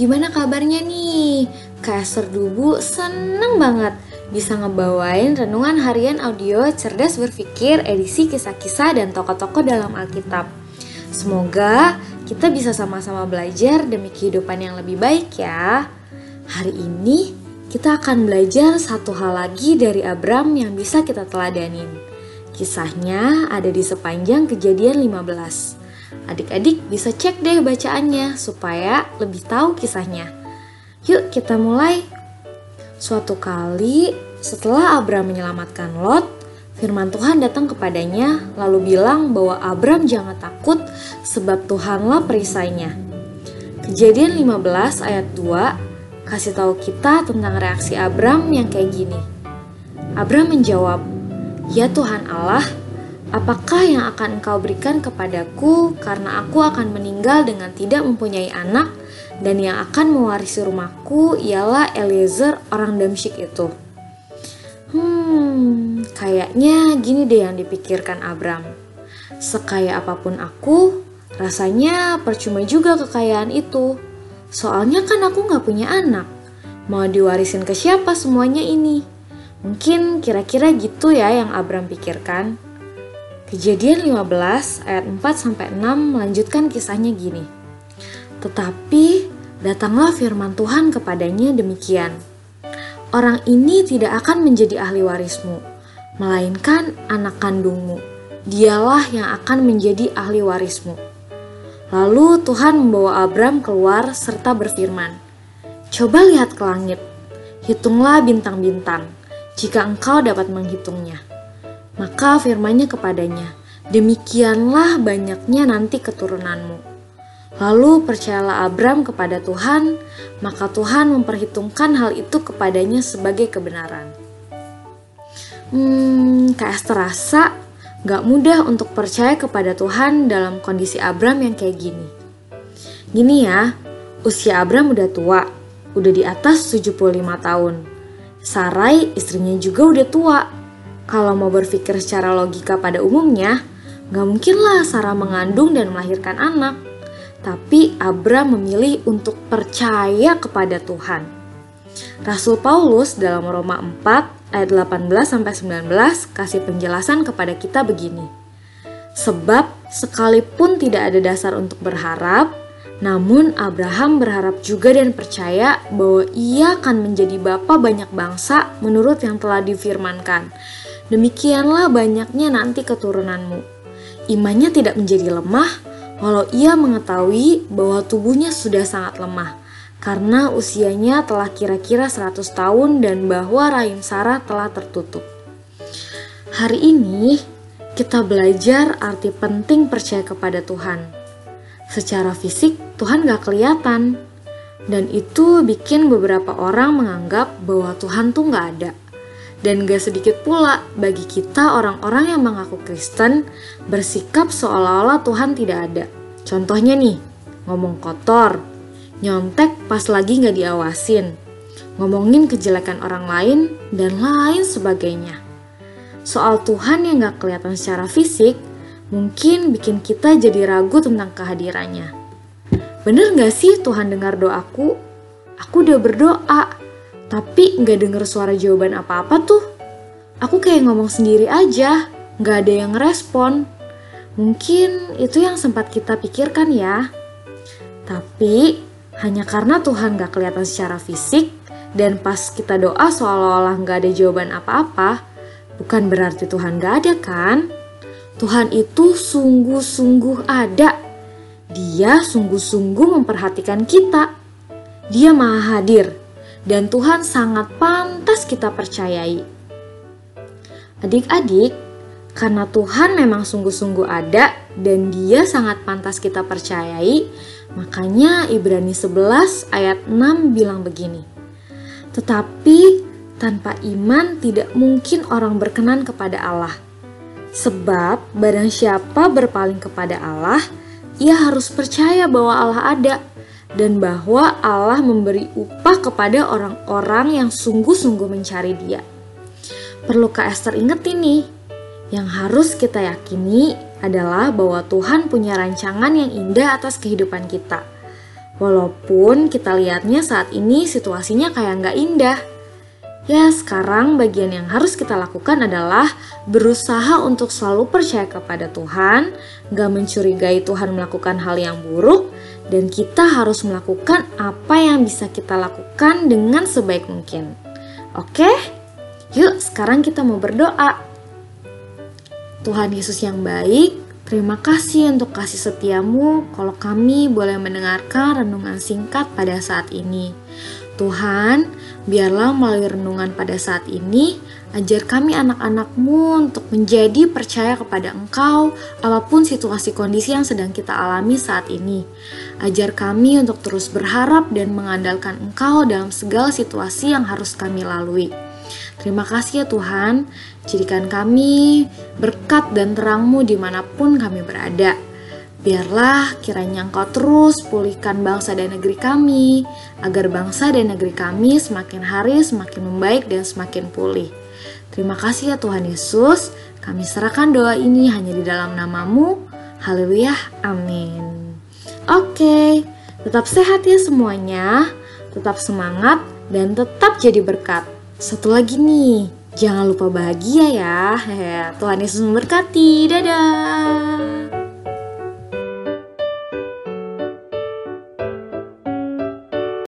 gimana kabarnya nih? Kak Esther seneng banget bisa ngebawain renungan harian audio cerdas berpikir edisi kisah-kisah dan tokoh-tokoh dalam Alkitab. Semoga kita bisa sama-sama belajar demi kehidupan yang lebih baik ya. Hari ini kita akan belajar satu hal lagi dari Abram yang bisa kita teladanin. Kisahnya ada di sepanjang kejadian 15. Adik-adik bisa cek deh bacaannya supaya lebih tahu kisahnya. Yuk kita mulai. Suatu kali setelah Abram menyelamatkan Lot, firman Tuhan datang kepadanya lalu bilang bahwa Abram jangan takut sebab Tuhanlah perisainya. Kejadian 15 ayat 2 kasih tahu kita tentang reaksi Abram yang kayak gini. Abram menjawab, "Ya Tuhan Allah, apakah yang akan Engkau berikan kepadaku karena aku akan meninggal dengan tidak mempunyai anak dan yang akan mewarisi rumahku ialah Eliezer orang Damsyik itu?" Hmm, kayaknya gini deh yang dipikirkan Abram. Sekaya apa pun aku, rasanya percuma juga kekayaan itu. Soalnya kan aku gak punya anak. Mau diwarisin ke siapa semuanya ini? Mungkin kira-kira gitu ya yang Abram pikirkan. Kejadian 15 ayat 4-6 melanjutkan kisahnya gini. Tetapi datanglah firman Tuhan kepadanya demikian. Orang ini tidak akan menjadi ahli warismu, melainkan anak kandungmu. Dialah yang akan menjadi ahli warismu. Lalu Tuhan membawa Abram keluar serta berfirman, Coba lihat ke langit, hitunglah bintang-bintang, jika engkau dapat menghitungnya. Maka firmannya kepadanya, Demikianlah banyaknya nanti keturunanmu. Lalu percayalah Abram kepada Tuhan, maka Tuhan memperhitungkan hal itu kepadanya sebagai kebenaran. Hmm, kayak terasa Gak mudah untuk percaya kepada Tuhan dalam kondisi Abram yang kayak gini. Gini ya, usia Abram udah tua, udah di atas 75 tahun. Sarai istrinya juga udah tua. Kalau mau berpikir secara logika pada umumnya, gak mungkinlah Sarah mengandung dan melahirkan anak. Tapi Abram memilih untuk percaya kepada Tuhan. Rasul Paulus dalam Roma 4 ayat 18 sampai 19 kasih penjelasan kepada kita begini. Sebab sekalipun tidak ada dasar untuk berharap, namun Abraham berharap juga dan percaya bahwa ia akan menjadi bapa banyak bangsa menurut yang telah difirmankan. Demikianlah banyaknya nanti keturunanmu. Imannya tidak menjadi lemah, walau ia mengetahui bahwa tubuhnya sudah sangat lemah karena usianya telah kira-kira 100 tahun dan bahwa rahim Sarah telah tertutup. Hari ini kita belajar arti penting percaya kepada Tuhan. Secara fisik Tuhan gak kelihatan dan itu bikin beberapa orang menganggap bahwa Tuhan tuh gak ada. Dan gak sedikit pula bagi kita orang-orang yang mengaku Kristen bersikap seolah-olah Tuhan tidak ada. Contohnya nih, ngomong kotor, nyontek pas lagi nggak diawasin, ngomongin kejelekan orang lain, dan lain sebagainya. Soal Tuhan yang nggak kelihatan secara fisik, mungkin bikin kita jadi ragu tentang kehadirannya. Bener nggak sih Tuhan dengar doaku? Aku udah berdoa, tapi nggak denger suara jawaban apa-apa tuh. Aku kayak ngomong sendiri aja, nggak ada yang respon. Mungkin itu yang sempat kita pikirkan ya. Tapi hanya karena Tuhan gak kelihatan secara fisik dan pas kita doa seolah-olah gak ada jawaban apa-apa, bukan berarti Tuhan gak ada kan? Tuhan itu sungguh-sungguh ada. Dia sungguh-sungguh memperhatikan kita. Dia maha hadir dan Tuhan sangat pantas kita percayai. Adik-adik, karena Tuhan memang sungguh-sungguh ada dan dia sangat pantas kita percayai, Makanya Ibrani 11 ayat 6 bilang begini. Tetapi tanpa iman tidak mungkin orang berkenan kepada Allah. Sebab barang siapa berpaling kepada Allah, ia harus percaya bahwa Allah ada dan bahwa Allah memberi upah kepada orang-orang yang sungguh-sungguh mencari dia. Perlu Kak Esther inget ini, yang harus kita yakini adalah bahwa Tuhan punya rancangan yang indah atas kehidupan kita. Walaupun kita lihatnya saat ini situasinya kayak nggak indah. Ya, sekarang bagian yang harus kita lakukan adalah berusaha untuk selalu percaya kepada Tuhan, gak mencurigai Tuhan melakukan hal yang buruk, dan kita harus melakukan apa yang bisa kita lakukan dengan sebaik mungkin. Oke, yuk sekarang kita mau berdoa. Tuhan Yesus yang baik, Terima kasih untuk kasih setiamu kalau kami boleh mendengarkan renungan singkat pada saat ini. Tuhan, biarlah melalui renungan pada saat ini, ajar kami anak-anakmu untuk menjadi percaya kepada Engkau apa pun situasi kondisi yang sedang kita alami saat ini. Ajar kami untuk terus berharap dan mengandalkan Engkau dalam segala situasi yang harus kami lalui. Terima kasih ya Tuhan, jadikan kami berkat dan terangmu di mana pun kami berada. Biarlah kiranya Engkau terus pulihkan bangsa dan negeri kami, agar bangsa dan negeri kami semakin hari semakin membaik dan semakin pulih. Terima kasih ya Tuhan Yesus, kami serahkan doa ini hanya di dalam namamu. Haleluya, amin. Oke, tetap sehat ya semuanya, tetap semangat, dan tetap jadi berkat. Satu lagi nih, jangan lupa bahagia ya. Tuhan Yesus memberkati. Dadah.